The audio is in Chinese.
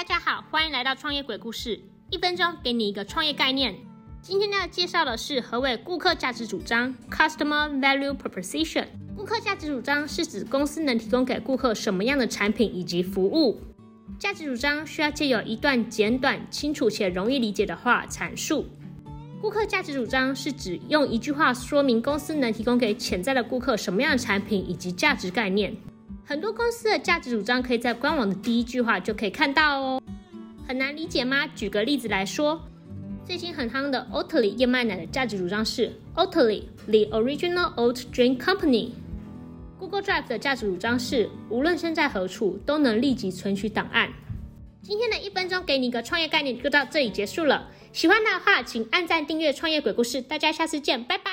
大家好，欢迎来到创业鬼故事，一分钟给你一个创业概念。今天要介绍的是何为顾客价值主张 （Customer Value Proposition）。顾客价值主张是指公司能提供给顾客什么样的产品以及服务。价值主张需要借由一段简短、清楚且容易理解的话阐述。顾客价值主张是指用一句话说明公司能提供给潜在的顾客什么样的产品以及价值概念。很多公司的价值主张可以在官网的第一句话就可以看到哦。很难理解吗？举个例子来说，最近很夯的 Oatly 燕麦奶的价值主张是 Oatly the original oat drink company。Google Drive 的价值主张是无论身在何处都能立即存取档案。今天的一分钟给你一个创业概念就到这里结束了。喜欢的话，请按赞订阅《创业鬼故事》，大家下次见，拜拜。